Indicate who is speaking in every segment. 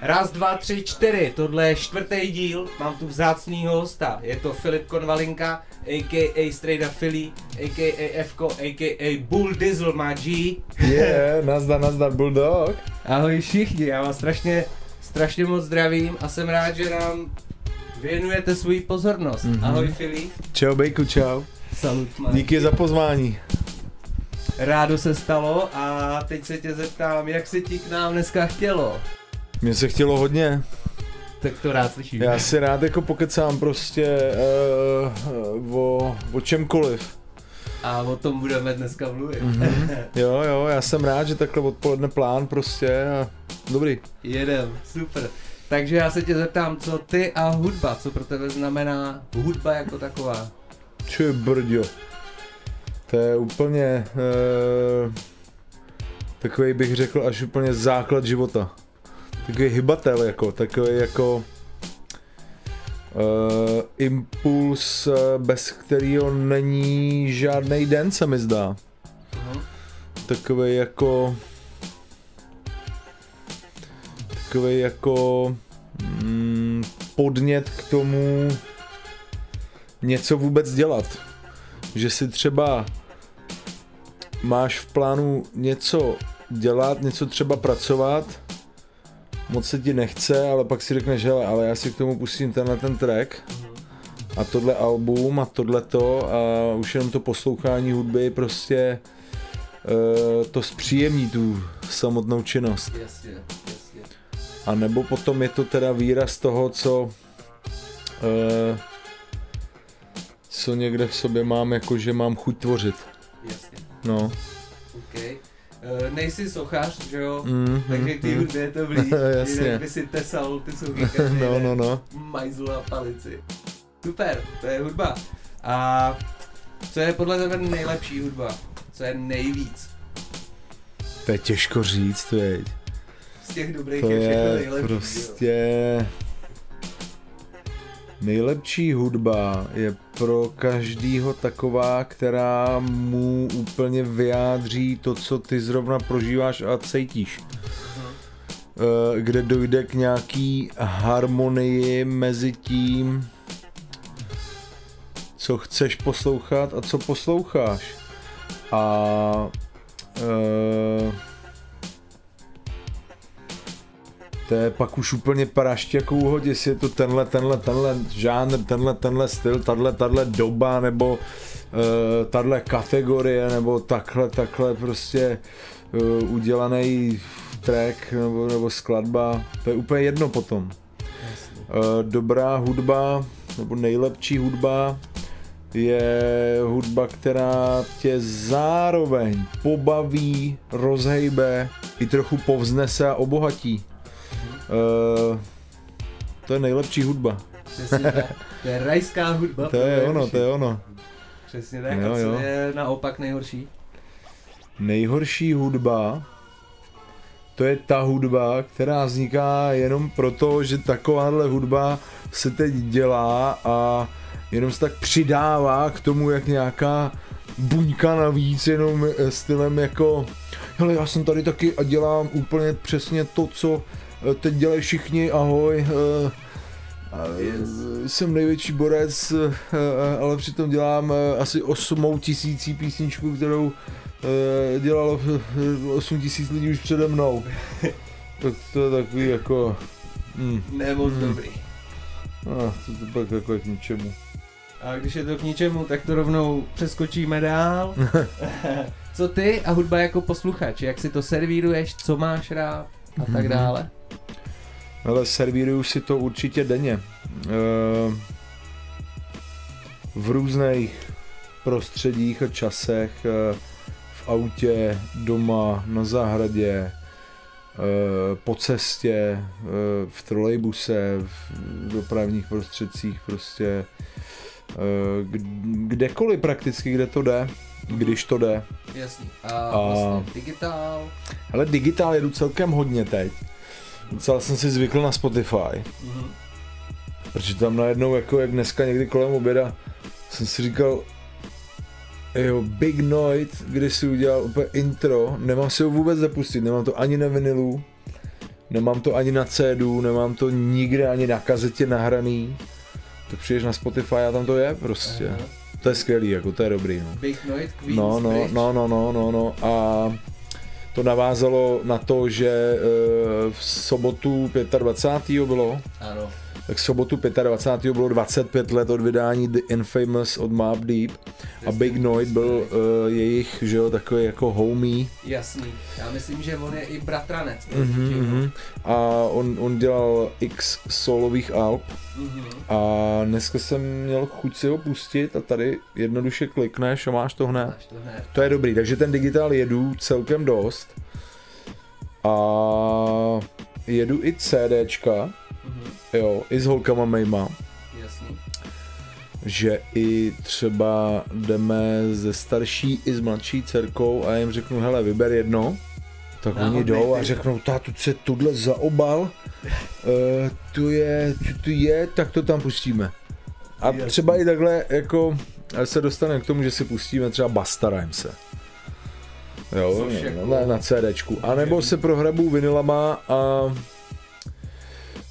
Speaker 1: Raz, dva, tři, čtyři, tohle je čtvrtý díl, mám tu vzácnýho hosta, je to Filip Konvalinka, a.k.a. Strejda Philly, a.k.a. Fko, a.k.a. Bull Diesel má G.
Speaker 2: Je, nazdar, nazdar, Bulldog.
Speaker 1: Ahoj všichni, já vás strašně, strašně moc zdravím a jsem rád, že nám věnujete svou pozornost.
Speaker 2: Mhm.
Speaker 1: Ahoj Philly.
Speaker 2: Čau, Bejku, čau.
Speaker 1: Salut.
Speaker 2: Díky za pozvání.
Speaker 1: Rádo se stalo a teď se tě zeptám, jak se ti k nám dneska chtělo?
Speaker 2: Mně se chtělo hodně.
Speaker 1: Tak to rád slyším.
Speaker 2: Já si rád jako pokecám prostě uh, o, o čemkoliv.
Speaker 1: A o tom budeme dneska mluvit.
Speaker 2: Mhm. Jo, jo, já jsem rád, že takhle odpoledne plán prostě a dobrý.
Speaker 1: Jedem, super. Takže já se tě zeptám, co ty a hudba, co pro tebe znamená hudba jako taková?
Speaker 2: Či brďo. To je úplně uh, takový bych řekl až úplně základ života. Takový hybatel jako, takový jako uh, impuls, eh, bez kterého není žádný den se mi zdá.
Speaker 1: Uh-huh.
Speaker 2: Takový jako takový jako mm, podnět k tomu něco vůbec dělat. Že si třeba máš v plánu něco dělat, něco třeba pracovat, moc se ti nechce, ale pak si řekneš, hele, ale já si k tomu pustím tenhle ten track a tohle album a tohle to a už jenom to poslouchání hudby prostě uh, to zpříjemní tu samotnou činnost.
Speaker 1: Jasně, jasně.
Speaker 2: A nebo potom je to teda výraz toho, co uh, co někde v sobě mám, jako že mám chuť tvořit.
Speaker 1: Jasně,
Speaker 2: No.
Speaker 1: OK. Uh, nejsi sochař, že jo?
Speaker 2: Mm,
Speaker 1: Takže k té hudbě je to blíž.
Speaker 2: Jasně.
Speaker 1: Jinak by si tesal ty každý
Speaker 2: No,
Speaker 1: den.
Speaker 2: no, no.
Speaker 1: Majzlu a palici. Super, to je hudba. A co je podle tebe nejlepší hudba? Co je nejvíc?
Speaker 2: To je těžko říct, veď.
Speaker 1: Z těch dobrých
Speaker 2: To
Speaker 1: je všechno
Speaker 2: je
Speaker 1: nejlepší. jo.
Speaker 2: Nejlepší hudba je pro každýho taková, která mu úplně vyjádří to, co ty zrovna prožíváš a cítíš. Eh, Kde dojde k nějaký harmonii mezi tím, co chceš poslouchat a co posloucháš. A uh, to je pak už úplně prašť jako úhod, jestli je to tenhle, tenhle, tenhle žánr, tenhle, tenhle styl, tahle, tahle doba, nebo uh, tahle kategorie, nebo takhle, takhle prostě uh, udělaný track nebo, nebo skladba, to je úplně jedno potom. Uh, dobrá hudba, nebo nejlepší hudba je hudba, která tě zároveň pobaví, rozhejbe, i trochu povznese a obohatí. Uh, to je nejlepší hudba.
Speaker 1: Přesně tak. To je rajská hudba.
Speaker 2: To je ono, to je ono.
Speaker 1: Přesně tak.
Speaker 2: Jo,
Speaker 1: a co
Speaker 2: jo.
Speaker 1: je naopak nejhorší?
Speaker 2: Nejhorší hudba, to je ta hudba, která vzniká jenom proto, že takováhle hudba se teď dělá a jenom se tak přidává k tomu, jak nějaká buňka navíc, jenom eh, stylem jako hele, já jsem tady taky a dělám úplně přesně to, co teď dělají všichni, ahoj, eh, a
Speaker 1: Yes.
Speaker 2: jsem největší borec, eh, eh, ale přitom dělám eh, asi osmou tisící písničku, kterou eh, dělalo 8 tisíc lidí už přede mnou. Tak to je takový jako... Mm,
Speaker 1: Ne moc
Speaker 2: Hmm.
Speaker 1: dobrý.
Speaker 2: no, to, to pak jako je k ničemu.
Speaker 1: A když je to k ničemu, tak to rovnou přeskočíme dál. co ty a hudba jako posluchač? Jak si to servíruješ, co máš rád a tak
Speaker 2: Mhm.
Speaker 1: dále?
Speaker 2: Ale servíruju si to určitě denně. Eh, V různých prostředích a časech, eh, v autě, doma, na zahradě, eh, po cestě, v trolejbuse, v dopravních prostředcích, prostě kdekoliv prakticky, kde to jde, když to jde.
Speaker 1: Jasný. A,
Speaker 2: A-
Speaker 1: vlastně digitál.
Speaker 2: Ale digitál jedu celkem hodně teď. Docela jsem si zvykl na Spotify.
Speaker 1: Mhm.
Speaker 2: Protože tam najednou, jako jak dneska někdy kolem oběda, jsem si říkal, Jo, Big Noid, kdy si udělal úplně intro, nemám si ho vůbec zapustit, nemám to ani na vinilu, nemám to ani na CDu, nemám to nikde ani na kazetě nahraný. To přijdeš na Spotify a tam to je prostě.
Speaker 1: Aha.
Speaker 2: To je skvělý, jako to je dobrý, no.
Speaker 1: Big Noid Queen's
Speaker 2: No, no, no, no, no, no, no. A to navázalo na to, že eh, v sobotu 25. bylo,
Speaker 1: Ano.
Speaker 2: Tak v sobotu 25. bylo 25 let od vydání The Infamous od Mob Deep a Big Noid byl uh, jejich, že jo, takový jako homie
Speaker 1: Jasný. Já myslím, že on je i bratranec.
Speaker 2: Mhm,
Speaker 1: mm-hmm.
Speaker 2: mhm. a on, on dělal x solových alb
Speaker 1: Mm-hmm.
Speaker 2: a dneska jsem měl chuť si ho pustit a tady jednoduše klikneš a máš to hned.
Speaker 1: Máš to hned.
Speaker 2: To je dobrý, takže ten digitál jedu celkem dost. A jedu i CDčka. Jo, i s holkama mejma,
Speaker 1: Jasný.
Speaker 2: že i třeba jdeme ze starší i s mladší dcerkou a jim řeknu, hele, vyber jedno, tak
Speaker 1: Náhodný
Speaker 2: oni jdou a řeknou, tátu, co je tohle za obal, uh, tu je, tu, tu je, tak to tam pustíme. A
Speaker 1: Jasný.
Speaker 2: třeba i takhle, jako, se dostaneme k tomu, že si pustíme třeba Basta Rhymese. Jo,
Speaker 1: Což jako-
Speaker 2: na, na CDčku. A nebo se prohrabu vinylama a...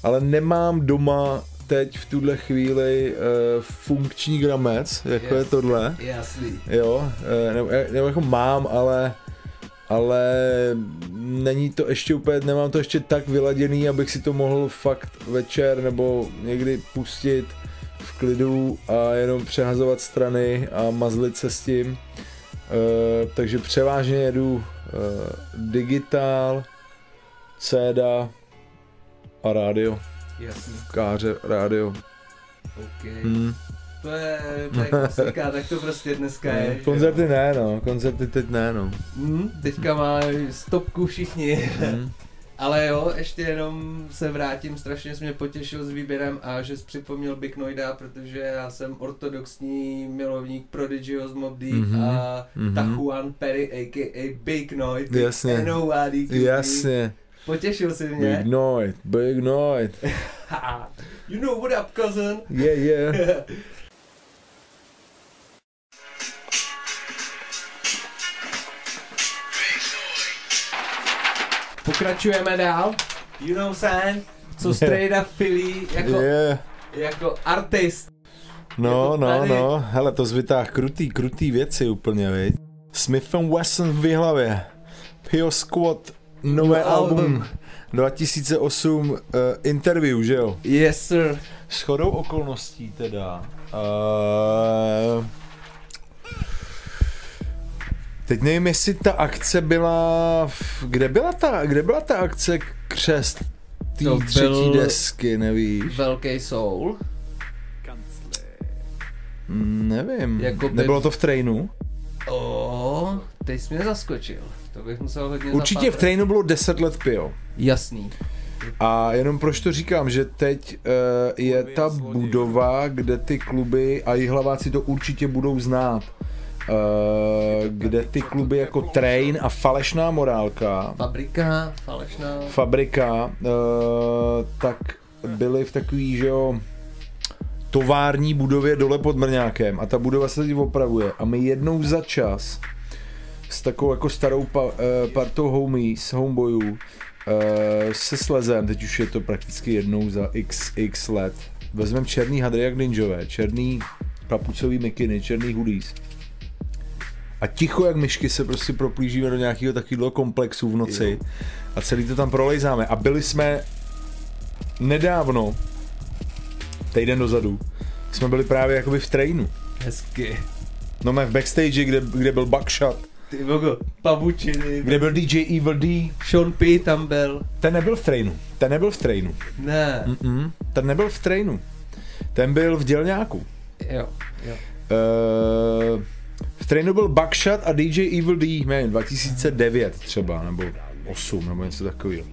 Speaker 2: Ale nemám doma teď v tuhle chvíli uh, funkční gramec, jako je
Speaker 1: Yes.
Speaker 2: tohle.
Speaker 1: Jasný.
Speaker 2: Jo, eh, nebo, nebo jako mám, ale ale není to ještě úplně, nemám to ještě tak vyladěný, abych si to mohl fakt večer nebo někdy pustit v klidu a jenom přehazovat strany a mazlit se s tím. Uh, takže převážně jedu uh, digitál, CEDA a rádio.
Speaker 1: Jasný.
Speaker 2: Káře, rádio.
Speaker 1: OK.
Speaker 2: Hmm.
Speaker 1: To je, klasika, tak to prostě dneska je.
Speaker 2: Koncerty ne, no, koncerty teď ne, no.
Speaker 1: Hmm, teďka má stopku všichni.
Speaker 2: Hmm.
Speaker 1: Ale jo, ještě jenom se vrátím, strašně jsi mě potěšil s výběrem a že jsi připomněl Big Noida, protože já jsem ortodoxní milovník Prodigyho z Mob Deep
Speaker 2: Mhm,
Speaker 1: a
Speaker 2: mhm.
Speaker 1: Tahuan Perry a.k.a. Big Noid.
Speaker 2: Jasně. Jasně.
Speaker 1: Potěšil jsi mě.
Speaker 2: Big Noid, Big Noid.
Speaker 1: Ha, you know what up, cousin?
Speaker 2: Yeah, yeah.
Speaker 1: Pokračujeme dál. You know Sam, co strejda Philly jako,
Speaker 2: Yeah.
Speaker 1: jako artist.
Speaker 2: No,
Speaker 1: to
Speaker 2: no,
Speaker 1: tady.
Speaker 2: no. Hele, to zvytáh krutý, krutý věci úplně, viď? Smith Wesson v vyhlavě. Pio Squad, nové
Speaker 1: No,
Speaker 2: album.
Speaker 1: album.
Speaker 2: 2008 uh, interview, že jo?
Speaker 1: Yes sir.
Speaker 2: Shodou okolností teda. Uh, teď nevím, jestli ta akce byla... v- Kde byla ta, kde byla ta akce křest té
Speaker 1: To
Speaker 2: třetí
Speaker 1: byl-
Speaker 2: desky, nevíš?
Speaker 1: Velký soul.
Speaker 2: Mm, Nevím.
Speaker 1: Jakoby-
Speaker 2: Nebylo to v trainu?
Speaker 1: O, teď jsi mě zaskočil. To bych musel hodně
Speaker 2: Určitě v
Speaker 1: zapátrat.
Speaker 2: trainu bylo 10 let pio.
Speaker 1: Jasný.
Speaker 2: A jenom proč to říkám, že teď uh, je ta budova, kde ty kluby a hlaváci to určitě budou znát. Uh, kde ty kluby jako Train a Falešná morálka,
Speaker 1: Fabrika, falešná.
Speaker 2: Fabrika, uh, tak byly v takový, že jo, tovární budově dole pod Mrňákem a ta budova se teď opravuje a my jednou za čas s takovou jako starou pa, uh, partou homies, homeboyů uh, se slezem, teď už je to prakticky jednou za x, x let, vezmeme černý hadry jak ninjové, černý papucový mikiny, černý hoodies. A ticho jak myšky se prostě proplížíme do nějakého takového komplexu v noci a celý to tam prolejzáme. A byli jsme nedávno, týden dozadu, jsme byli právě jakoby v trainu.
Speaker 1: Hezky.
Speaker 2: No mé v backstage, kde, kde byl Buckshot,
Speaker 1: Ty vogo, pavučiny.
Speaker 2: kde byl DJ Evil D,
Speaker 1: Sean P tam byl.
Speaker 2: ten nebyl v trainu, ten nebyl v trainu,
Speaker 1: Ne.
Speaker 2: Mm-mm. ten nebyl v trainu, ten byl v dělňáku.
Speaker 1: Jo, jo.
Speaker 2: Uh, v trainu byl Buckshot a DJ Evil D, nevím, 2009 třeba, nebo 8, nebo něco takového.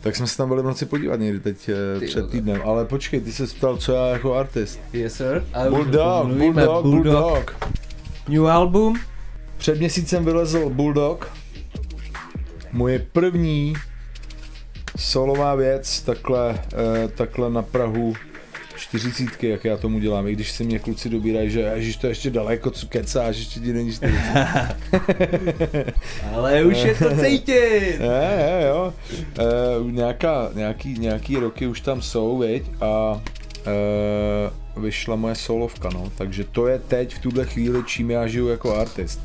Speaker 2: Tak jsme se tam byli v noci podívat někdy teď eh,
Speaker 1: Ty
Speaker 2: před týdnem, ale počkej, ty se ptal, co já jako artist.
Speaker 1: Yes sir.
Speaker 2: Bulldog,
Speaker 1: mluvíme
Speaker 2: Bulldog, Bulldog.
Speaker 1: New album.
Speaker 2: Před měsícem vylezl Bulldog. Moje první solová věc takhle, eh, takhle na Prahu čtyřicítky, jak já tomu dělám, i když se mě kluci dobírají, že ježiš, to je ještě daleko, co kecáš, ještě ti není 40.
Speaker 1: Ale už je to cítit.
Speaker 2: Je, je, jo. E, nějaká, nějaký, nějaký roky už tam jsou, viď, a e, vyšla moje solovka, no, takže to je teď v tuhle chvíli, čím já žiju jako artist.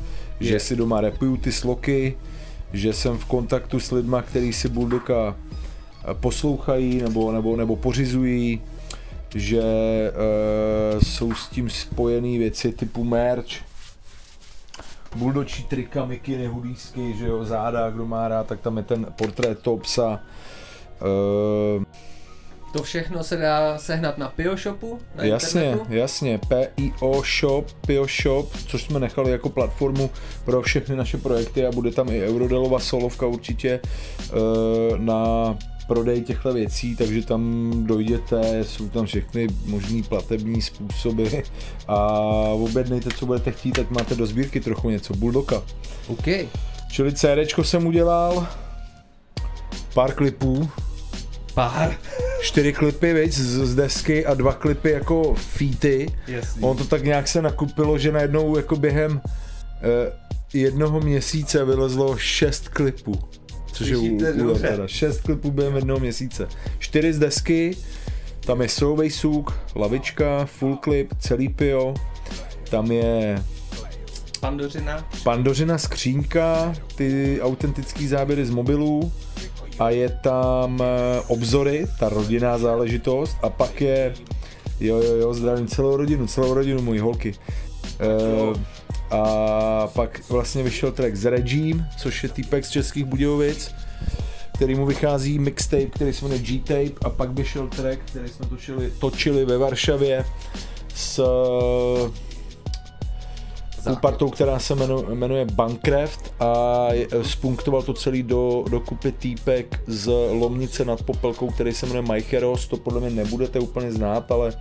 Speaker 2: Že si doma repuju ty sloky, že jsem v kontaktu s lidma, který si Bulldoga eh, poslouchají nebo, nebo, nebo pořizují, že e, jsou s tím spojené věci typu merch, buldočí trika, mikiny, hudísky, že jo, záda, kdo má rád, tak tam je ten portrét toho psa. E,
Speaker 1: To všechno se dá sehnat na Pioshopu, na
Speaker 2: jasně,
Speaker 1: internetu?
Speaker 2: jasně, PIO Shop, PIO Shop, což jsme nechali jako platformu pro všechny naše projekty a bude tam i Eurodelova solovka určitě e, na prodej těchto věcí, takže tam dojděte, jsou tam všechny možný platební způsoby a objednejte, co budete chtít, ať máte do sbírky trochu něco, Bulldoka.
Speaker 1: OK.
Speaker 2: Čili CDčko jsem udělal, pár klipů,
Speaker 1: Pár.
Speaker 2: čtyři klipy, viď, z, z desky a dva klipy jako featy.
Speaker 1: Jasný.
Speaker 2: On to tak nějak se nakupilo, že najednou jako během eh, jednoho měsíce vylezlo šest klipů. Což je u, u teda. Šest klipů během jednoho měsíce. Čtyři z desky, tam je souvej suk, lavička, full klip, celý pio, tam je
Speaker 1: Pandořina.
Speaker 2: Pandořina skřínka, ty autentický záběry z mobilů a je tam eh, obzory, ta rodinná záležitost a pak je, jo jo jo, zdravím celou rodinu, celou rodinu mojí holky. E, a pak vlastně vyšel track z Regime, což je týpek z Českých Budějovic, který mu vychází mixtape, který se jmenuje G-Tape a pak vyšel track, který jsme točili, točili ve Varšavě s tou partou, která se jmenuje, Bankcraft a je- spunktoval to celý do, do kupy týpek z Lomnice nad Popelkou, který se jmenuje Majcheros, to podle mě nebudete úplně znát, ale,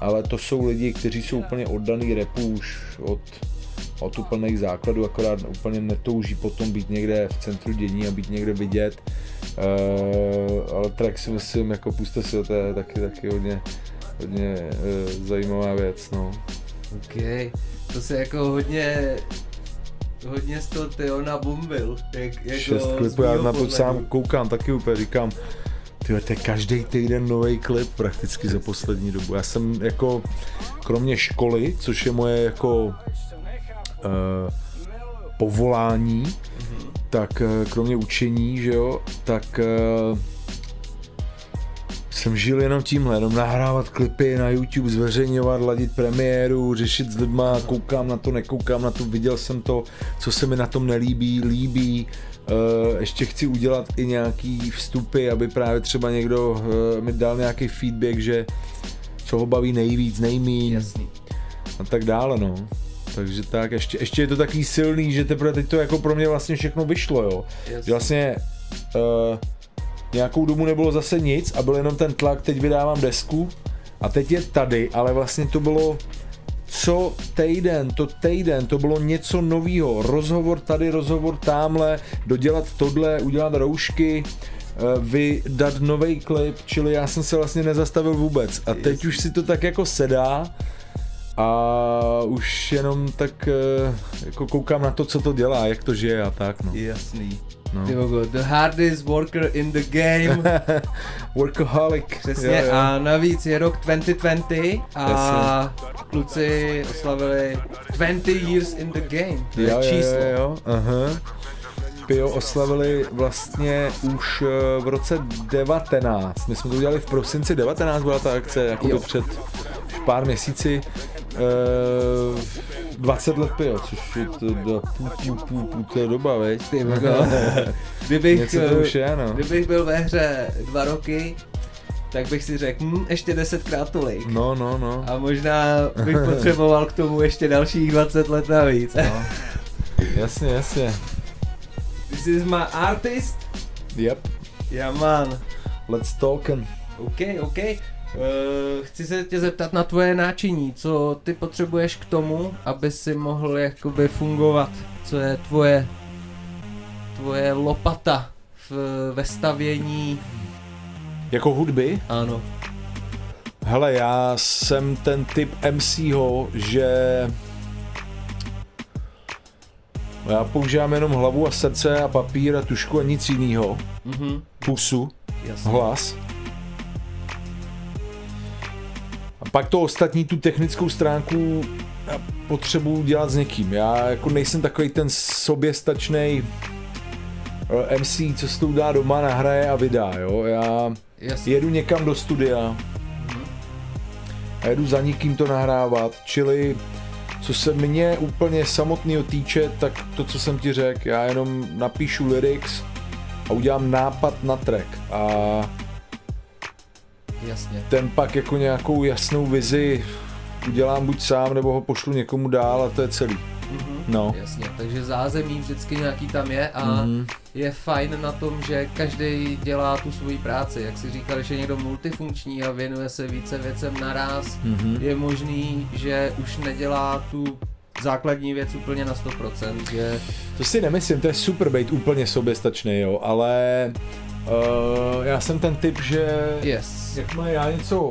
Speaker 2: ale to jsou lidi, kteří jsou úplně oddaný repu už od, od úplných základů, akorát úplně netouží potom být někde v centru dění a být někde vidět. Uh, ale track si myslím, jako puste si to je taky, taky hodně, hodně uh, zajímavá věc, no.
Speaker 1: OK. To se jako hodně hodně z toho Teo nabumbil. Jak, jako
Speaker 2: Šest klipů, já na to sám koukám, taky úplně říkám, tyhle, to je každý týden nový klip prakticky za poslední dobu. Já jsem jako, kromě školy, což je moje jako uh, povolání, tak uh, kromě učení, že jo, tak uh, jsem žil jenom tímhle, jenom nahrávat klipy na YouTube, zveřejňovat, ladit premiéru, řešit s lidma, koukám na to, nekoukám na to, viděl jsem to, co se mi na tom nelíbí, líbí, Uh, ještě chci udělat i nějaký vstupy, aby právě třeba někdo uh, mi dal nějaký feedback, že co ho baví nejvíc, nejmíň
Speaker 1: Jasný.
Speaker 2: a tak dále, no. Takže tak, ještě, ještě je to takový silný, že teprve teď to jako pro mě vlastně všechno vyšlo, jo.
Speaker 1: Jasný.
Speaker 2: Že vlastně uh, nějakou dobu nebylo zase nic a byl jenom ten tlak, teď vydávám desku a teď je tady, ale vlastně to bylo co týden, to týden, to bylo něco novýho, rozhovor tady, rozhovor tamhle, dodělat tohle, udělat roušky, eh, vydat nový klip, čili já jsem se vlastně nezastavil vůbec a teď už si to tak jako sedá a už jenom tak eh, jako koukám na to, co to dělá, jak to žije a tak no.
Speaker 1: Jasný.
Speaker 2: No.
Speaker 1: Ty vogo, the hardest worker in the game.
Speaker 2: Workaholic.
Speaker 1: Přesně,
Speaker 2: Jo, jo.
Speaker 1: a navíc je rok 2020 a kluci oslavili 20 years in the game. To je
Speaker 2: jo,
Speaker 1: číslo.
Speaker 2: Jo, jo, aha. Pio oslavili vlastně už eh, v roce 19. My jsme to udělali v prosinci 19, byla ta akce, jako před pár měsíci. Uh, 20 let Pio, což je to do pů, pů, pů, pů, to je doba, veď?
Speaker 1: Ty vogo. Kdybych,
Speaker 2: Něco to už je, no.
Speaker 1: kdybych byl ve hře dva roky, tak bych si řekl, hm, ještě desetkrát tolik.
Speaker 2: No, no, no.
Speaker 1: A možná bych potřeboval k tomu ještě dalších 20 let navíc.
Speaker 2: no. Jasně, jasně.
Speaker 1: This is my artist.
Speaker 2: Yep.
Speaker 1: Yeah man.
Speaker 2: Let's talkin'.
Speaker 1: OK, OK. Uh, chci se tě zeptat na tvoje náčiní, co ty potřebuješ k tomu, aby si mohl jakoby fungovat, co je tvoje, tvoje lopata v, ve stavění,
Speaker 2: Jako hudby?
Speaker 1: ano.
Speaker 2: Hele, já jsem ten typ MCho, že já používám jenom hlavu a srdce a papír a tušku a nic jiného.
Speaker 1: Mhm,
Speaker 2: Pusu,
Speaker 1: jasně.
Speaker 2: hlas. Pak to ostatní, tu technickou stránku já potřebuji dělat s někým. Já jako nejsem takový ten soběstačný MC, co se to dá doma, nahraje a vydá, jo. Já
Speaker 1: Jasně.
Speaker 2: jedu někam do studia a jedu za někým to nahrávat, čili co se mě úplně samotného týče, tak to, co jsem ti řekl, já jenom napíšu lyrics a udělám nápad na track a
Speaker 1: Jasně.
Speaker 2: ten pak jako nějakou jasnou vizi udělám buď sám, nebo ho pošlu někomu dál a to je celý.
Speaker 1: Mhm.
Speaker 2: No.
Speaker 1: Jasně, takže zázemí vždycky nějaký tam je a
Speaker 2: Mhm.
Speaker 1: je fajn na tom, že každý dělá tu svoji práci. Jak si říkal, že je někdo multifunkční a věnuje se více věcem naraz,
Speaker 2: Mhm.
Speaker 1: je možný, že už nedělá tu základní věc úplně na 100%, že
Speaker 2: To si nemyslím, to je super být úplně soběstačný, jo, ale uh, já jsem ten typ, že
Speaker 1: yes.
Speaker 2: jakmile já něco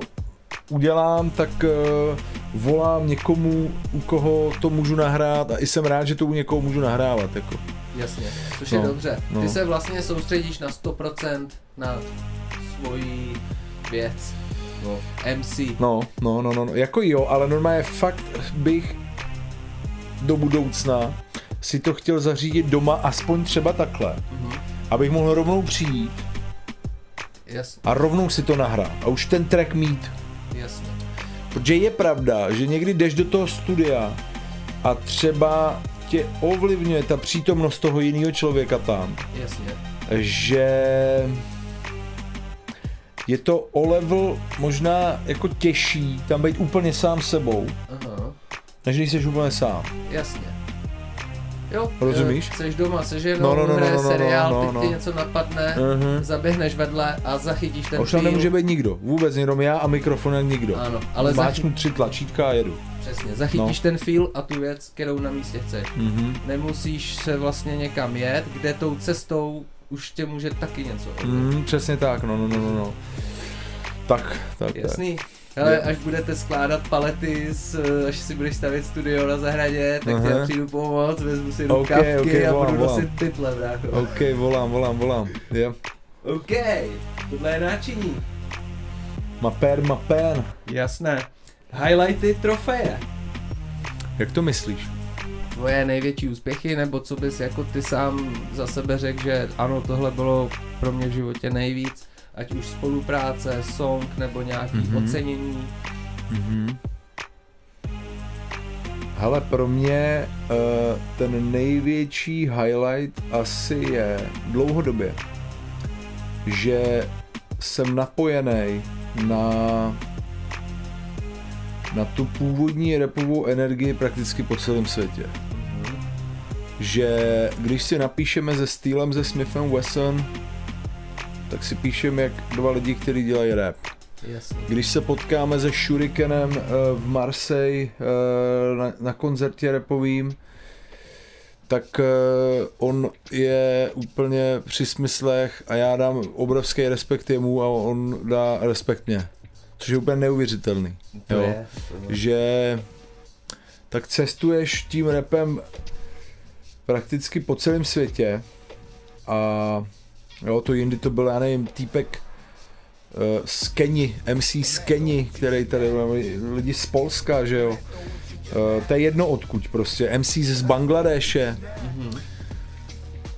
Speaker 2: udělám, tak uh, volám někomu, u koho to můžu nahrát a i jsem rád, že to u někoho můžu nahrávat, jako.
Speaker 1: Jasně, což je
Speaker 2: No,
Speaker 1: dobře. Ty
Speaker 2: no.
Speaker 1: se vlastně soustředíš na 100% na svoji věc, no, MC.
Speaker 2: No, no, no, no, no, jako jo, ale normálně fakt bych do budoucna si to chtěl zařídit doma aspoň třeba takhle,
Speaker 1: Mhm.
Speaker 2: Abych mohl rovnou přijít
Speaker 1: Jasně,
Speaker 2: a rovnou si to nahrát a už ten track mít.
Speaker 1: jasně.
Speaker 2: Protože je pravda, že někdy jdeš do toho studia a třeba tě ovlivňuje ta přítomnost toho jiného člověka tam,
Speaker 1: Jasně.
Speaker 2: že je to o level možná jako těžší tam být úplně sám sebou,
Speaker 1: Aha,
Speaker 2: než když jsi úplně sám.
Speaker 1: jasně. Jo,
Speaker 2: Rozumíš?
Speaker 1: eh, Jsi doma, jsi jenom,
Speaker 2: No, no, no,
Speaker 1: hraje
Speaker 2: no, no,
Speaker 1: seriál,
Speaker 2: no,
Speaker 1: teď
Speaker 2: no.
Speaker 1: ti něco napadne,
Speaker 2: Mhm.
Speaker 1: zaběhneš vedle a zachytíš ten
Speaker 2: už tam nemůže být nikdo, vůbec jenom já a mikrofon a nikdo.
Speaker 1: Ano, ale
Speaker 2: Zmáčknu tři tlačítka a jedu.
Speaker 1: Přesně, zachytíš
Speaker 2: No.
Speaker 1: ten feel a tu věc, kterou na místě chceš.
Speaker 2: Mhm.
Speaker 1: Nemusíš se vlastně někam jet, kde tou cestou už tě může taky něco.
Speaker 2: Mhm, přesně tak, no, no, no, no, no. Tak, tak, tak.
Speaker 1: Hele,
Speaker 2: Je.
Speaker 1: až budete skládat palety, s, až si budeš stavět studio na zahradě, tak tě
Speaker 2: Aha.
Speaker 1: přijdu pomoct, vezmu si
Speaker 2: Ok,
Speaker 1: rukávky
Speaker 2: ok,
Speaker 1: a
Speaker 2: volám,
Speaker 1: budu
Speaker 2: volám.
Speaker 1: nosit pytle, brácho.
Speaker 2: OK, volám, volám, volám. Je.
Speaker 1: OK, tohle je náčiní.
Speaker 2: Maper, mapen.
Speaker 1: Jasné. Highlighty trofeje.
Speaker 2: Jak to myslíš?
Speaker 1: Tvoje největší úspěchy, nebo co bys jako ty sám za sebe řekl, že ano, tohle bylo pro mě v životě nejvíc, ať už spolupráce, song, nebo nějaký
Speaker 2: Mhm.
Speaker 1: mm-hmm. ocenění.
Speaker 2: Mhm. Hele, pro mě uh, ten největší highlight asi je dlouhodobě, že jsem napojený na na tu původní repovou energii prakticky po celém světě. Že když si napíšeme se Steelem, se Smithem Wesson, tak si píšeme jak dva lidi, kteří dělají rap.
Speaker 1: Jasně.
Speaker 2: Když se potkáme se Shurikenem eh, v Marseille eh, na, na koncertě repovým, tak eh, on je úplně při smyslech a já dám obrovský respekt jemu a on dá respekt mě. Což je úplně neuvěřitelný.
Speaker 1: To
Speaker 2: jo.
Speaker 1: je. To je.
Speaker 2: Že tak cestuješ tím repem prakticky po celém světě a jo, to jindy to byl, já nevím, týpek uh, z Keni, MC z Keni, který tady lidi z Polska, že jo. Uh, to je jedno odkud prostě, MC z Bangladeše,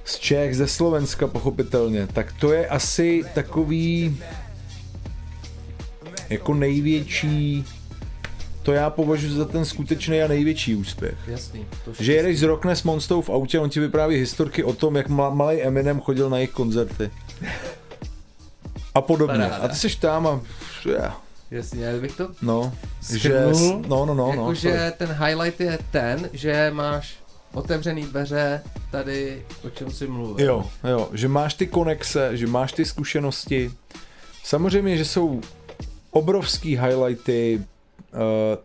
Speaker 2: z Čech, ze Slovenska pochopitelně, tak to je asi takový jako největší, to já považuji za ten skutečný a největší úspěch.
Speaker 1: Jasný. To
Speaker 2: Že jedeš z Rockness Monstou v autě, on ti vypráví historky o tom, jak ma- malý Eminem chodil na jejich koncerty. A podobně.
Speaker 1: Paráda.
Speaker 2: A ty seš tam a...
Speaker 1: Jasně, já bych to
Speaker 2: No, že... No, no, no, no.
Speaker 1: Jakože
Speaker 2: sorry.
Speaker 1: ten highlight je ten, že máš otevřený dveře tady, o čem si mluvil.
Speaker 2: Jo, jo, že máš ty konexe, že máš ty zkušenosti. Samozřejmě, že jsou obrovský highlighty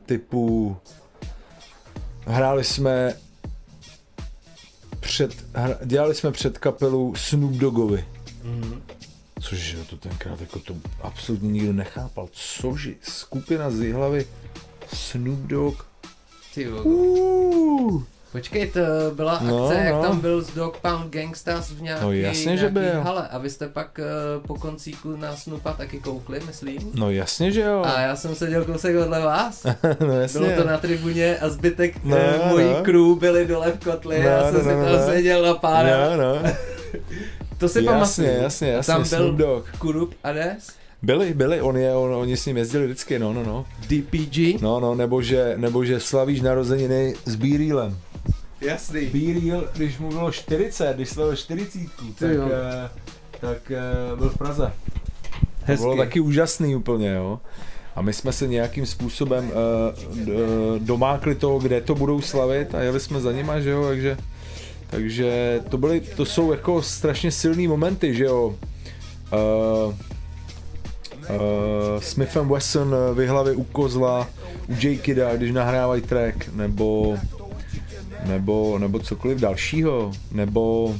Speaker 2: typu hráli jsme před, hra, dělali jsme před kapelu Snoop Doggovi,
Speaker 1: Mhm.
Speaker 2: což to tenkrát jako to absolutně nikdo nechápal. Cože, skupina z hlavy Snoop Dogg.
Speaker 1: Ty Počkej, to byla akce,
Speaker 2: No,
Speaker 1: jak
Speaker 2: no.
Speaker 1: tam byl z Dog Pound Gangsters v nějaký,
Speaker 2: No jasně, že
Speaker 1: nějaký
Speaker 2: byl.
Speaker 1: hale a vy jste pak uh, po koncíku na Snoopa taky koukli, myslím?
Speaker 2: no jasně, že jo.
Speaker 1: A já jsem seděl kousek vedle vás.
Speaker 2: no jasně.
Speaker 1: Bylo to na tribuně a zbytek
Speaker 2: No,
Speaker 1: no, mojí
Speaker 2: no.
Speaker 1: crew byli dole v kotli
Speaker 2: No,
Speaker 1: a já jsem
Speaker 2: no,
Speaker 1: si
Speaker 2: no,
Speaker 1: tam
Speaker 2: no.
Speaker 1: seděl na pár.
Speaker 2: No, no.
Speaker 1: To si
Speaker 2: jasně,
Speaker 1: pamatuju.
Speaker 2: jasně, jasně,
Speaker 1: Tam
Speaker 2: Snoop
Speaker 1: byl
Speaker 2: Dogg.
Speaker 1: Kurup a Des,
Speaker 2: Byli, byli, on je, on, oni s ním jezdili vždycky, no, no, no.
Speaker 1: DPG.
Speaker 2: No, no, nebo že, nebo že slavíš narozeniny s B-Reelem.
Speaker 1: Jasný.
Speaker 2: B-Reel, když mu bylo 40, když slavil 40, tak,
Speaker 1: jo.
Speaker 2: eh, tak eh, byl v Praze. To
Speaker 1: Hezky.
Speaker 2: bylo taky úžasný úplně, jo. A my jsme se nějakým způsobem uh, domákli toho, kde to budou slavit a jeli jsme za nima, že jo, takže, takže to byly, to jsou jako strašně silný momenty, že jo. Uh, uh, Smith Wesson v hlavě u kozla, u J. Kida, když nahrávají track, nebo nebo, nebo cokoliv dalšího, nebo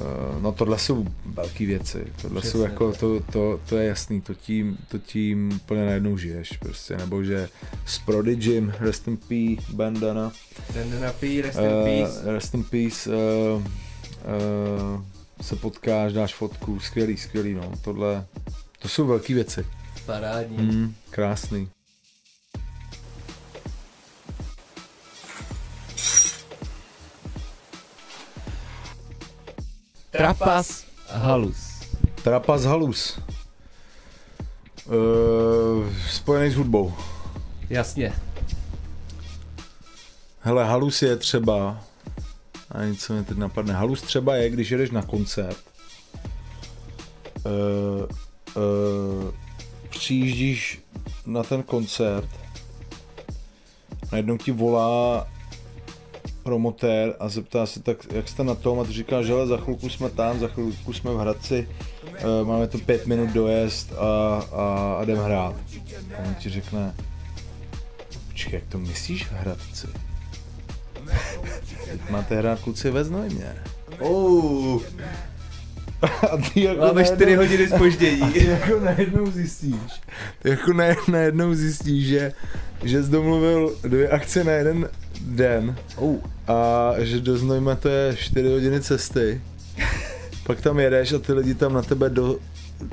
Speaker 2: Uh, no tohle jsou velké věci, tohle
Speaker 1: Přesně
Speaker 2: jsou jako, to, to, to je jasný, to tím, to tím úplně najednou žiješ prostě, nebo že s Prodigym, Rest in Peace, bandana,
Speaker 1: Brandon P, rest in
Speaker 2: uh,
Speaker 1: peace.
Speaker 2: Rest in Peace, uh, uh, se potkáš, dáš fotku, skvělý, skvělý, no, tohle, to jsou velké věci,
Speaker 1: Parádní.
Speaker 2: mm, krásný.
Speaker 1: Trapas halus.
Speaker 2: Trapas Halus. Uh, spojený s hudbou.
Speaker 1: Jasně.
Speaker 2: Hele, halus je třeba, a něco mi teď napadne, halus třeba je, když jedeš na koncert, uh, uh, přijíždíš na ten koncert, najednou ti volá promotér a zeptá se, tak jak jste na tom a ty říkáš, že za chvilku jsme tam, za chvilku jsme v Hradci, uh, máme to pět minut dojezd a, a, a jdem hrát. A on ti řekne, počkej, jak to myslíš v Hradci? Teď máte hrát kluci ve Znojmě.
Speaker 1: Oh,
Speaker 2: A ty jako
Speaker 1: máme
Speaker 2: najednou-
Speaker 1: 4 hodiny spoždění.
Speaker 2: ty jako najednou zjistíš, ty jako na, najednou zjistíš, že, že jsi domluvil dvě akce na jeden den
Speaker 1: Oh.
Speaker 2: a že do Znojma to je 4 hodiny cesty. Pak tam jedeš a ty lidi tam na tebe do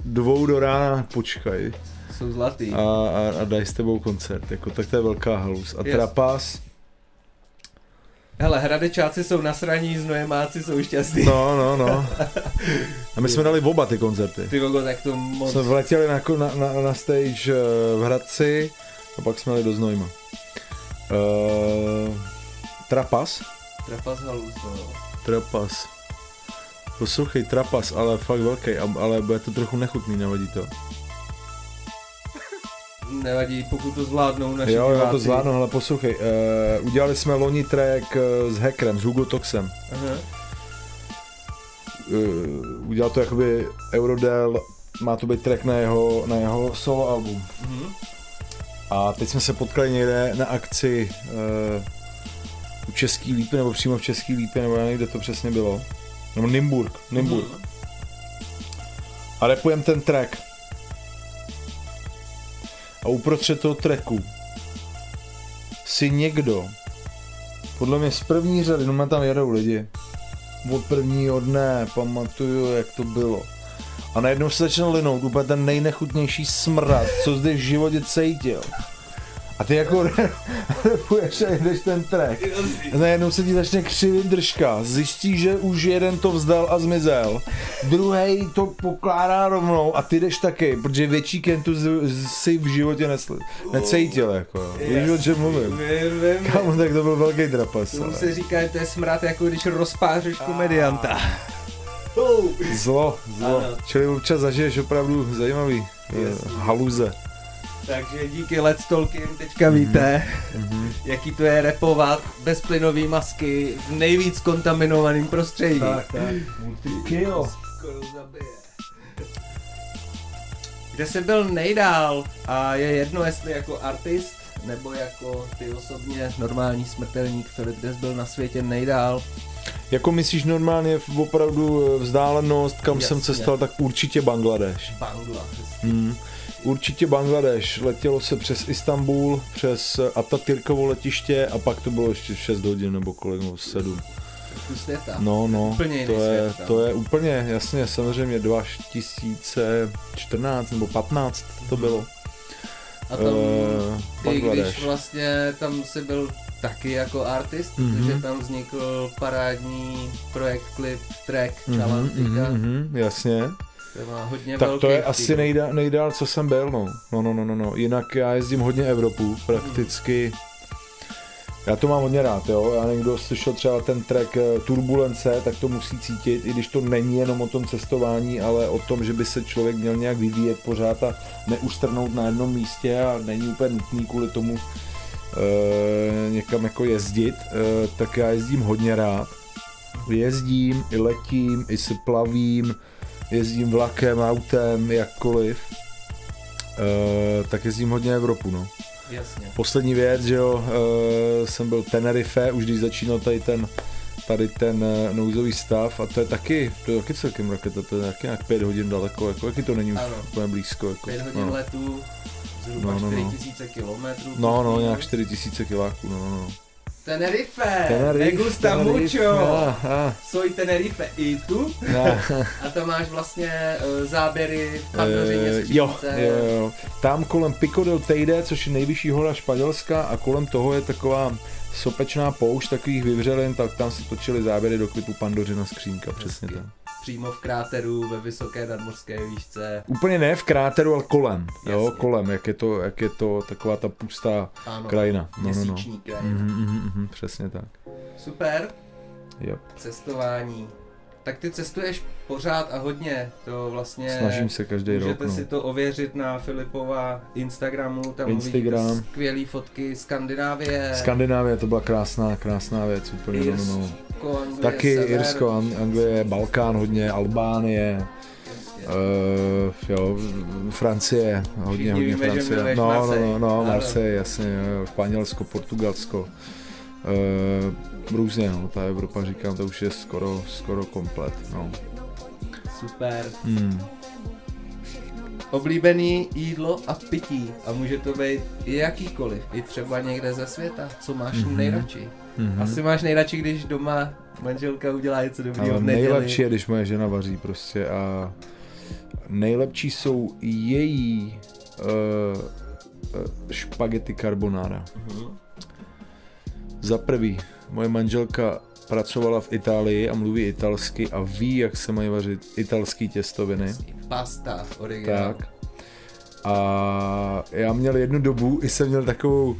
Speaker 2: dvou do rána počkají
Speaker 1: Jsou zlatý.
Speaker 2: a, a, a dají s tebou koncert. Jako, tak to je velká halus. A
Speaker 1: Yes.
Speaker 2: Trapas,
Speaker 1: Hele, hradečáci jsou nasraní, znojemáci jsou šťastní.
Speaker 2: no, no, no. A my jsme dali oba ty koncerty.
Speaker 1: Ty vogo, tak to moc...
Speaker 2: Jsme vletěli na, na, na stage eh, v Hradci a pak jsme jeli do Znojma. Uh, trapas?
Speaker 1: Trapas halus, no.
Speaker 2: Trapas. Poslouchej, trapas, ale fakt velký, ale bude to trochu nechutný, nevadí to.
Speaker 1: Nevadí, pokud to zvládnou naši
Speaker 2: jo, jo,
Speaker 1: diváci.
Speaker 2: to zvládnu, ale poslouchej, uh, udělali jsme loni track uh, s Hackerem, s Hugo Toxem.
Speaker 1: Aha.
Speaker 2: Uh, udělal to jakoby Eurodel, má to být track na jeho, na jeho solo album.
Speaker 1: Mhm.
Speaker 2: A teď jsme se potkali někde na akci uh, u Český lípy, nebo přímo v Český lípy, nebo já nevím, kde to přesně bylo. Nebo Nymburk, Nymburk.
Speaker 1: Mhm.
Speaker 2: A repujem ten track. A uprostřed toho tracku si někdo, podle mě z první řady, no tam jedou lidi, od prvního dne, pamatuju, jak to bylo. A najednou se začal linout úplně ten nejnechutnější smrad, co zde v životě cítil. A ty jako repuješ a jedeš ten track. A najednou se ti začne křivit držka, zjistí, že už jeden to vzdal a zmizel, druhý to pokládá rovnou a ty jdeš taky, protože větší kentu si v životě nesl, necítil, jako. Víš, o čem mluvím?
Speaker 1: Vím, vím.
Speaker 2: Kámo, tak to byl velký trapas,
Speaker 1: Tomu
Speaker 2: ale.
Speaker 1: se říká, že to je smrad, jako když rozpářeš komedianta.
Speaker 2: Zlo, zlo.
Speaker 1: Ano.
Speaker 2: Čili občas zažiješ opravdu zajímavý eh,
Speaker 1: Jasně.
Speaker 2: haluze.
Speaker 1: Takže díky Let's Talking teďka víte,
Speaker 2: Mhm.
Speaker 1: jaký to je repovat bez plynový masky v nejvíc kontaminovaném prostředí.
Speaker 2: tak. Multikill.
Speaker 1: Skoro zabije. Kde jsi byl nejdál a je jedno jestli jako artist nebo jako ty osobně normální smrtelník Filip, kde jsi byl na světě nejdál.
Speaker 2: Jako myslíš normálně v opravdu eh, vzdálenost, kam jsem
Speaker 1: Jasně.
Speaker 2: cestoval, tak určitě Bangladeš.
Speaker 1: Bangla. přesně.
Speaker 2: Hmm. Určitě Bangladeš. Letělo se přes Istanbul, přes eh, Atatürkovo letiště a pak to bylo ještě 6 hodin nebo kolik, nebo 7.
Speaker 1: Kus světa.
Speaker 2: No, no,
Speaker 1: Úplně
Speaker 2: to je,
Speaker 1: svět tam.
Speaker 2: to je úplně, jasně, samozřejmě 2014 nebo 15 to bylo.
Speaker 1: A tam,
Speaker 2: Eh,
Speaker 1: i když
Speaker 2: Bangladeš.
Speaker 1: vlastně tam si byl taky jako artist,
Speaker 2: Mhm.
Speaker 1: protože tam vznikl parádní projekt, klip, track
Speaker 2: Mhm, mhm, mhm, jasně.
Speaker 1: to má hodně
Speaker 2: Tak
Speaker 1: velký
Speaker 2: to je
Speaker 1: vtip.
Speaker 2: asi nejdál, nejdál, co jsem byl, no. No, no, no, no, no. Jinak já jezdím hodně Evropu, prakticky. Já to mám hodně rád, jo. Já někdo slyšel třeba ten track eh, Turbulence, tak to musí cítit, i když to není jenom o tom cestování, ale o tom, že by se člověk měl nějak vyvíjet pořád a neustrnout na jednom místě a není úplně nutný kvůli tomu někam jako jezdit, e, tak já jezdím hodně rád. Jezdím, i letím, i se plavím, jezdím vlakem, autem, jakkoliv. E, tak jezdím hodně Evropu, no.
Speaker 1: Jasně.
Speaker 2: Poslední věc, že jo, jsem byl Tenerife, už když začínal tady ten tady ten nouzový stav a to je taky, to je taky celkem raketa, to je taky nějak 5 hodin daleko, jako jaký to není už úplně blízko, jako,
Speaker 1: 5 hodin
Speaker 2: no.
Speaker 1: letů, zhruba
Speaker 2: No, no, no.
Speaker 1: 4000 kilometrů.
Speaker 2: no, no, nějak
Speaker 1: minus.
Speaker 2: 4000 kiláků, no, no, no.
Speaker 1: Tenerife,
Speaker 2: Tenerife,
Speaker 1: me gusta
Speaker 2: Tenerife,
Speaker 1: mucho, soy Tenerife, i tu? A tam máš vlastně uh, záběry v
Speaker 2: Eh, jo, jo, jo. Tam kolem Pico del Teide, což je nejvyšší hora Španělska a kolem toho je taková sopečná poušť takových vyvřelin, tak tam se točili záběry do klipu Pandořina skřínka, přesně tak.
Speaker 1: Přímo v kráteru ve vysoké nadmořské výšce.
Speaker 2: Úplně ne v kráteru, ale kolem, jo,
Speaker 1: Jasně.
Speaker 2: kolem, jak je to, jak je to taková ta pustá
Speaker 1: Ano,
Speaker 2: krajina. No, no, no.
Speaker 1: měsíční krajina.
Speaker 2: Mhm, mhm, mhm, přesně tak.
Speaker 1: Super,
Speaker 2: Yep.
Speaker 1: cestování. Tak ty cestuješ pořád a hodně, to vlastně...
Speaker 2: Snažím se každý rok.
Speaker 1: Můžete
Speaker 2: No.
Speaker 1: si to ověřit na Filipova Instagramu, tam
Speaker 2: Instagram.
Speaker 1: uvidíte skvělý fotky Skandinávie,
Speaker 2: Skandinávie to byla krásná, krásná věc, úplně no, no, no.
Speaker 1: Irsko, Anglie,
Speaker 2: Taky
Speaker 1: sever.
Speaker 2: Irsko, Ang- Anglie, Balkán hodně, Albánie, Uh, jo, Francie, hodně,
Speaker 1: Všichni
Speaker 2: hodně
Speaker 1: víme, že
Speaker 2: Francie.
Speaker 1: miluješ
Speaker 2: No, no,
Speaker 1: Marseille.
Speaker 2: no, no. Marseille, jasně, Španělsko, Portugalsko. Uh, různě, no, ta Evropa, říkám, to už je skoro, skoro komplet, no.
Speaker 1: Super.
Speaker 2: Hmm.
Speaker 1: Oblíbený jídlo a pití. A může to být jakýkoliv. I třeba někde ze světa. Co máš
Speaker 2: Mhm.
Speaker 1: mm-hmm. nejradši?
Speaker 2: Mhm.
Speaker 1: Asi máš nejradči, když doma manželka udělá něco dobrýho
Speaker 2: Ale
Speaker 1: v neděli.
Speaker 2: nejlepší je, když moje žena vaří prostě a nejlepší jsou její uh, špagety carbonara.
Speaker 1: Mhm.
Speaker 2: Za prvý, moje manželka pracovala v Itálii a mluví italsky a ví, jak se mají vařit italský těstoviny.
Speaker 1: Pasta, originál.
Speaker 2: Tak. A já měl jednu dobu, i jsem měl takovou,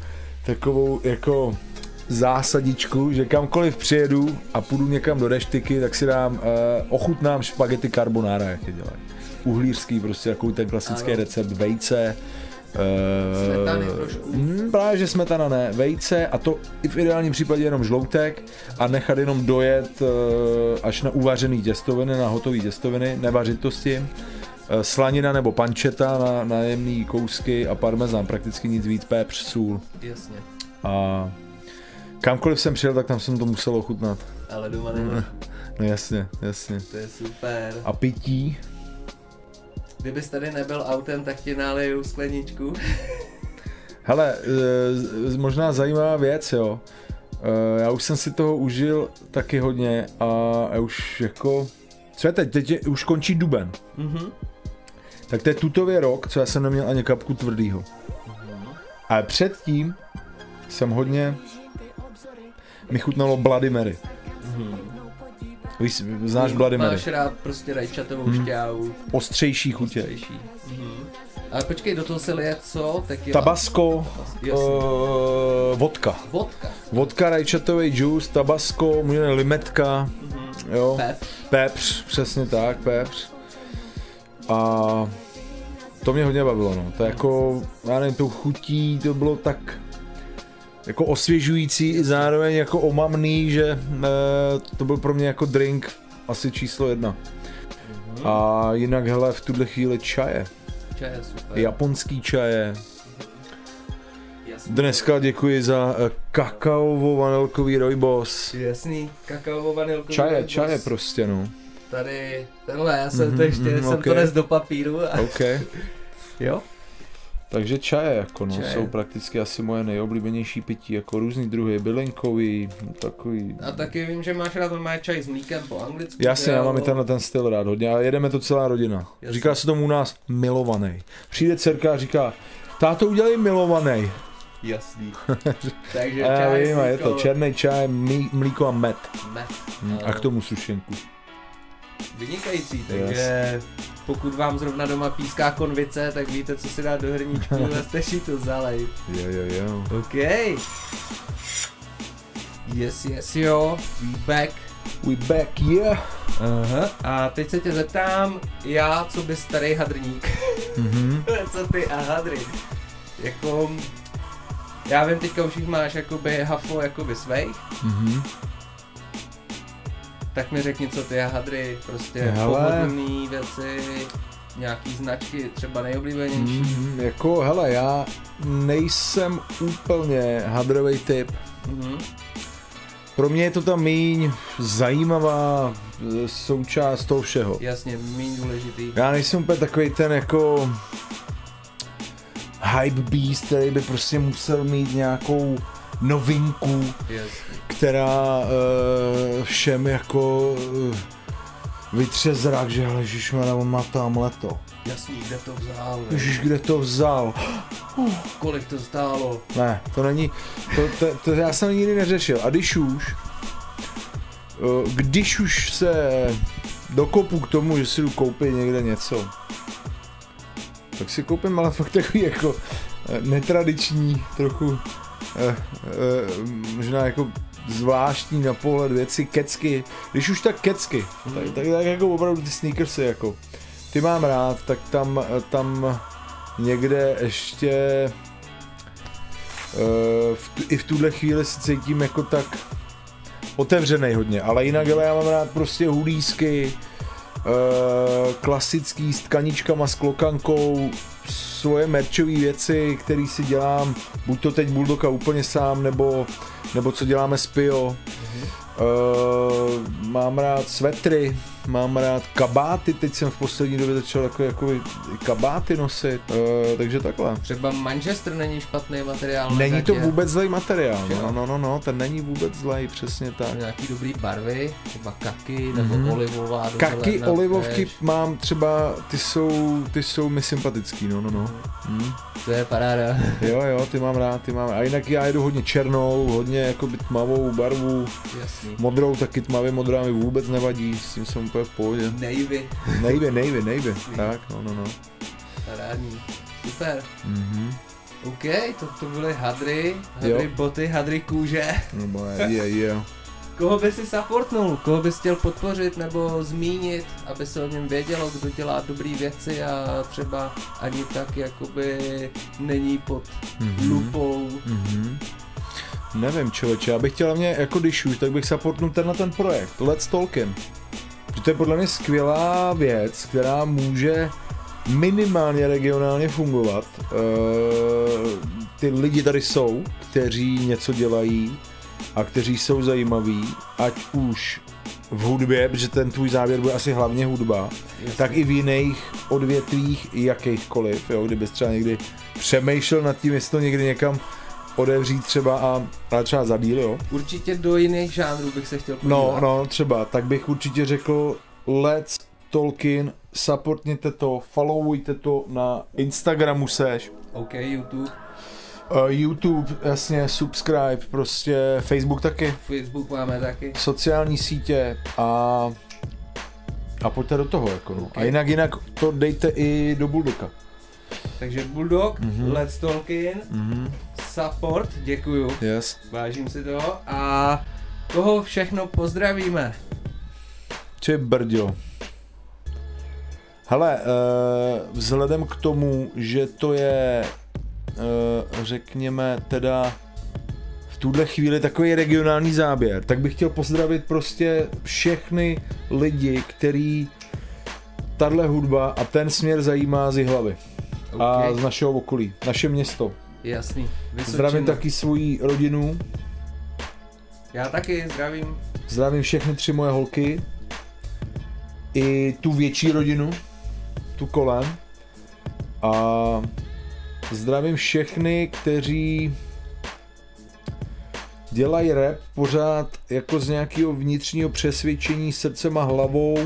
Speaker 2: takovou jako zásadičku, že kamkoliv přijedu a půjdu někam do reštiky, tak si dám, uh, ochutnám špagety carbonara, jak je dělají. Uhlířský, prostě takový ten klasický
Speaker 1: Ano.
Speaker 2: recept, vejce, eh,
Speaker 1: Smetany trošku.
Speaker 2: Mm, právě, že smetana ne, vejce a to i v ideálním případě jenom žloutek a nechat jenom dojet eh, až na uvařený těstoviny, na hotový těstoviny, nevařit to s tím. Eh, Slanina nebo pančeta na, na jemný kousky a parmezán, prakticky nic víc, pepř, sůl.
Speaker 1: Jasně.
Speaker 2: A kamkoliv jsem přijel, tak tam jsem to musel ochutnat.
Speaker 1: Ale doma není.
Speaker 2: No jasně, jasně.
Speaker 1: To je super.
Speaker 2: A pití?
Speaker 1: Kdybys tady nebyl autem, tak ti naleju skleničku.
Speaker 2: Hele, eh, možná zajímavá věc, jo. Eh, Já už jsem si toho užil taky hodně a já už jako... Co je teď? Teď je, už končí duben.
Speaker 1: Mhm.
Speaker 2: Tak to je tutově rok, co já jsem neměl ani kapku tvrdýho. Ale předtím jsem hodně... Mi chutnalo Bloody Mary. Víš, znáš Bloody Mary?
Speaker 1: Máš rád prostě rajčatovou
Speaker 2: Hmm.
Speaker 1: šťávu.
Speaker 2: Ostřejší chutě.
Speaker 1: Ostřejší. Mhm. Ale počkej, do toho se lije co? Tequila.
Speaker 2: Tabasco, uh, vodka.
Speaker 1: Vodka.
Speaker 2: Vodka, rajčatový džus, tabasco, limetka, jo.
Speaker 1: Pep.
Speaker 2: Pepř, přesně tak, pepř. A to mě hodně bavilo, no. To je jako, já nevím, tou chutí to bylo tak jako osvěžující i zároveň jako omamný, že e, to byl pro mě jako drink asi číslo jedna. A jinak hele, v tuhle chvíli čaje.
Speaker 1: Čaj je super.
Speaker 2: Japonský čaje. Dneska děkuji za eh, kakaovo-vanilkový rojbos.
Speaker 1: Jasný, kakaovo vanilkový.
Speaker 2: Čaje,
Speaker 1: rooibos.
Speaker 2: čaje prostě, no.
Speaker 1: Tady, tenhle, já jsem
Speaker 2: Mhm,
Speaker 1: to ještě,
Speaker 2: mhm,
Speaker 1: jsem
Speaker 2: ok.
Speaker 1: to do papíru a
Speaker 2: OK.
Speaker 1: jo.
Speaker 2: Takže čaje, jako no,
Speaker 1: Čaje.
Speaker 2: jsou prakticky asi moje nejoblíbenější pití, jako různý druhy, bylinkový, takový...
Speaker 1: A taky vím, že máš rád normálně čaj s mlíkem po anglicky.
Speaker 2: Jasně, já mám i
Speaker 1: no.
Speaker 2: tenhle ten styl rád hodně a jedeme to celá rodina.
Speaker 1: Jasně.
Speaker 2: Říká se tomu u nás milovaný. Přijde dcerka a říká, táto udělej milovaný.
Speaker 1: Jasný. Takže
Speaker 2: A já
Speaker 1: čaj,
Speaker 2: vím, je to černý čaj, mlí, mlíko a med.
Speaker 1: med.
Speaker 2: Hm, A k tomu sušenku.
Speaker 1: Vynikající, takže pokud vám zrovna doma píská konvice, tak víte, co si dát do hrníčku a stačí to zalej.
Speaker 2: Jo, jo, jo.
Speaker 1: OK. Yes, yes, jo, we back.
Speaker 2: We back, yeah.
Speaker 1: Aha. A teď se tě zeptám, já, co by starý hadrník,
Speaker 2: Mhm.
Speaker 1: co ty a hadry, jako, já vím, teďka už jich máš jakoby hafo jakoby svejch,
Speaker 2: Mhm.
Speaker 1: Tak mi řekni, co ty hadry, prostě pohodlný věci, nějaký značky, třeba nejoblíbenější.
Speaker 2: Mhm. Jako, hele, já nejsem úplně hadrový typ.
Speaker 1: Mhm.
Speaker 2: Pro mě je to ta míň zajímavá e, součást toho všeho.
Speaker 1: Jasně, méně důležitý.
Speaker 2: Já nejsem úplně takový ten jako hype beast, který by prostě musel mít nějakou novinku,
Speaker 1: Jasně.
Speaker 2: Která uh, všem jako uh, vytře zrak, že hele, ježišmana, on má tamhle to.
Speaker 1: Jasný, kde to vzal, ne?
Speaker 2: Ježiš, kde to vzal?
Speaker 1: kolik to stálo.
Speaker 2: Ne, to není, to, to, to já jsem nikdy neřešil. A když už, eh, když už se dokopu k tomu, že si jdu koupit někde něco, tak si koupím ale fakt takový jako eh, netradiční, trochu eh, eh, možná jako zvláštní na pohled věci, kecky. Když už tak kecky, tak, tak, tak jako opravdu ty sneakersy jako. Ty mám rád, tak tam, tam někde ještě eh, v, i v tuhle chvíli se cítím jako tak otevřený hodně, ale jinak ale já mám rád prostě hulísky, eh, klasický s tkaničkama, s klokankou, svoje merčové věci, které si dělám, buď to teď Bulldoga úplně sám, nebo, nebo co děláme s Pio. Uh, mám rád svetry, mám rád kabáty, teď jsem v poslední době začal jako, jako kabáty nosit, uh, takže takhle.
Speaker 1: Třeba Manchester není špatný materiál.
Speaker 2: Není to
Speaker 1: gatě.
Speaker 2: vůbec zlej materiál, no, no, no, no, ten není vůbec zlej, přesně tak.
Speaker 1: Nějaký dobrý barvy, třeba kaky nebo
Speaker 2: Mhm.
Speaker 1: olivová.
Speaker 2: Kaky,
Speaker 1: zelena,
Speaker 2: olivovky
Speaker 1: beige.
Speaker 2: mám třeba, ty jsou, ty jsou mi sympatický, no, no, no. Hm.
Speaker 1: To je paráda.
Speaker 2: Jo, jo, ty mám rád, ty mám A jinak já jedu hodně černou, hodně jako tmavou barvu,
Speaker 1: Jasný.
Speaker 2: modrou taky tmavě modrá mi vůbec nevadí, s tím jsem úplně v pohodě.
Speaker 1: Navy.
Speaker 2: Navy, Navy, Navy, tak, no, no, no.
Speaker 1: Parádní. Super.
Speaker 2: Mhm.
Speaker 1: OK, to, to byly hadry, hadry
Speaker 2: Jo.
Speaker 1: boty, hadry kůže.
Speaker 2: No, je, je.
Speaker 1: Koho by si supportnul, koho bys chtěl podpořit nebo zmínit, aby se o něm vědělo, kdo dělá dobré věci a třeba ani tak jakoby není pod
Speaker 2: Mhm.
Speaker 1: lupou.
Speaker 2: Mhm. Nevím, člověče, já bych chtěl hlavně, jako když už, tak bych supportnul tenhle ten projekt, Let's Talkin. To je podle mě skvělá věc, která může minimálně regionálně fungovat. Eee, ty lidi tady jsou, kteří něco dělají a kteří jsou zajímaví, ať už v hudbě, protože ten tvůj závěr bude asi hlavně hudba,
Speaker 1: Jasně.
Speaker 2: tak i v jiných odvětvích jakýchkoliv, jo, kdybys třeba někdy přemýšlel nad tím, jestli to někdy někam odevřít třeba a, ale třeba za díl, jo.
Speaker 1: Určitě do jiných žánrů bych se chtěl podívat.
Speaker 2: No, no, třeba, tak bych určitě řekl Let's Tolkien, supportněte to, followujte to na Instagramu seš,
Speaker 1: OK, YouTube,
Speaker 2: uh, YouTube, jasně, subscribe, prostě Facebook taky,
Speaker 1: Facebook máme taky.
Speaker 2: sociální sítě a a pojďte do toho, jako no.
Speaker 1: Ok.
Speaker 2: A jinak, jinak to dejte i do Bulldoga.
Speaker 1: Takže Bulldog,
Speaker 2: Mhm.
Speaker 1: Let's Talkin,
Speaker 2: Mhm.
Speaker 1: support, děkuju,
Speaker 2: Yes.
Speaker 1: vážím si toho a koho všechno pozdravíme.
Speaker 2: Ty brďo. Hele, uh, vzhledem k tomu, že to je, uh, řekněme, teda v tuhle chvíli takový regionální záběr, tak bych chtěl pozdravit prostě všechny lidi, který tahle hudba a ten směr zajímá z hlavy a
Speaker 1: OK.
Speaker 2: z našeho okolí, naše město.
Speaker 1: Jasný. Vysočina.
Speaker 2: Zdravím taky svoji rodinu,
Speaker 1: Já taky zdravím.
Speaker 2: zdravím všechny tři moje holky, i tu větší rodinu, tu kolem. A zdravím všechny, kteří dělají rap pořád jako z nějakého vnitřního přesvědčení srdcem a hlavou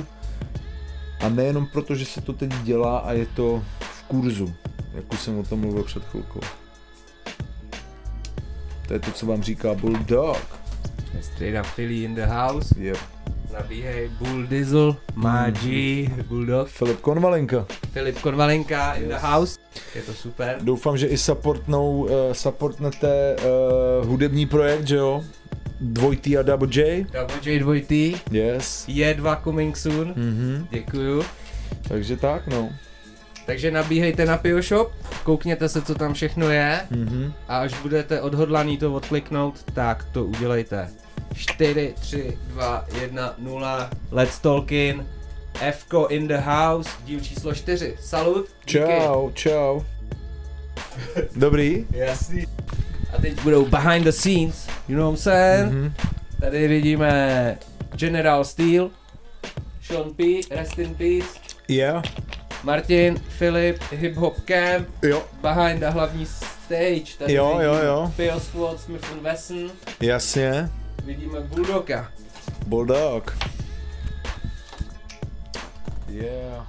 Speaker 2: a nejenom proto, že se to teď dělá a je to kurzu, jak už jsem o tom mluvil před chvilkou. To je to, co vám říká Bulldog.
Speaker 1: Straight up Philly in the house.
Speaker 2: Yep.
Speaker 1: Nabíhej Bull Diesel, Magi, Bulldog,
Speaker 2: Filip Konvalinka.
Speaker 1: Filip Konvalinka in the house. Je to super.
Speaker 2: Doufám, že i supportnou, uh, supportnete uh, hudební projekt, že jo? Dvojtý a Double J.
Speaker 1: Double J 2T,
Speaker 2: Yes.
Speaker 1: je 2 coming soon.
Speaker 2: Mhm.
Speaker 1: Děkuju.
Speaker 2: Takže tak, no.
Speaker 1: Takže nabíhejte na Pio Shop, koukněte se, co tam všechno je
Speaker 2: Mhm.
Speaker 1: a až budete odhodlaný to odkliknout, tak to udělejte. 4, 3, 2, 1, 0, let's talk in. Fko in the house, díl číslo 4. Salut. díky.
Speaker 2: Čau, čau. Dobrý?
Speaker 1: Jasný. A teď budou behind the scenes, you know what I'm saying?
Speaker 2: Mhm.
Speaker 1: Tady vidíme General Steel, Sean P, Rest in Peace,
Speaker 2: Yeah.
Speaker 1: Martin, Filip, Hip Hop Camp,
Speaker 2: Jo.
Speaker 1: behind the hlavní stage. Tady
Speaker 2: Jo, jo, jo.
Speaker 1: Pio Squad, Smith Wesson,
Speaker 2: Jasně.
Speaker 1: vidíme Bulldoga.
Speaker 2: Bulldog. Yeah.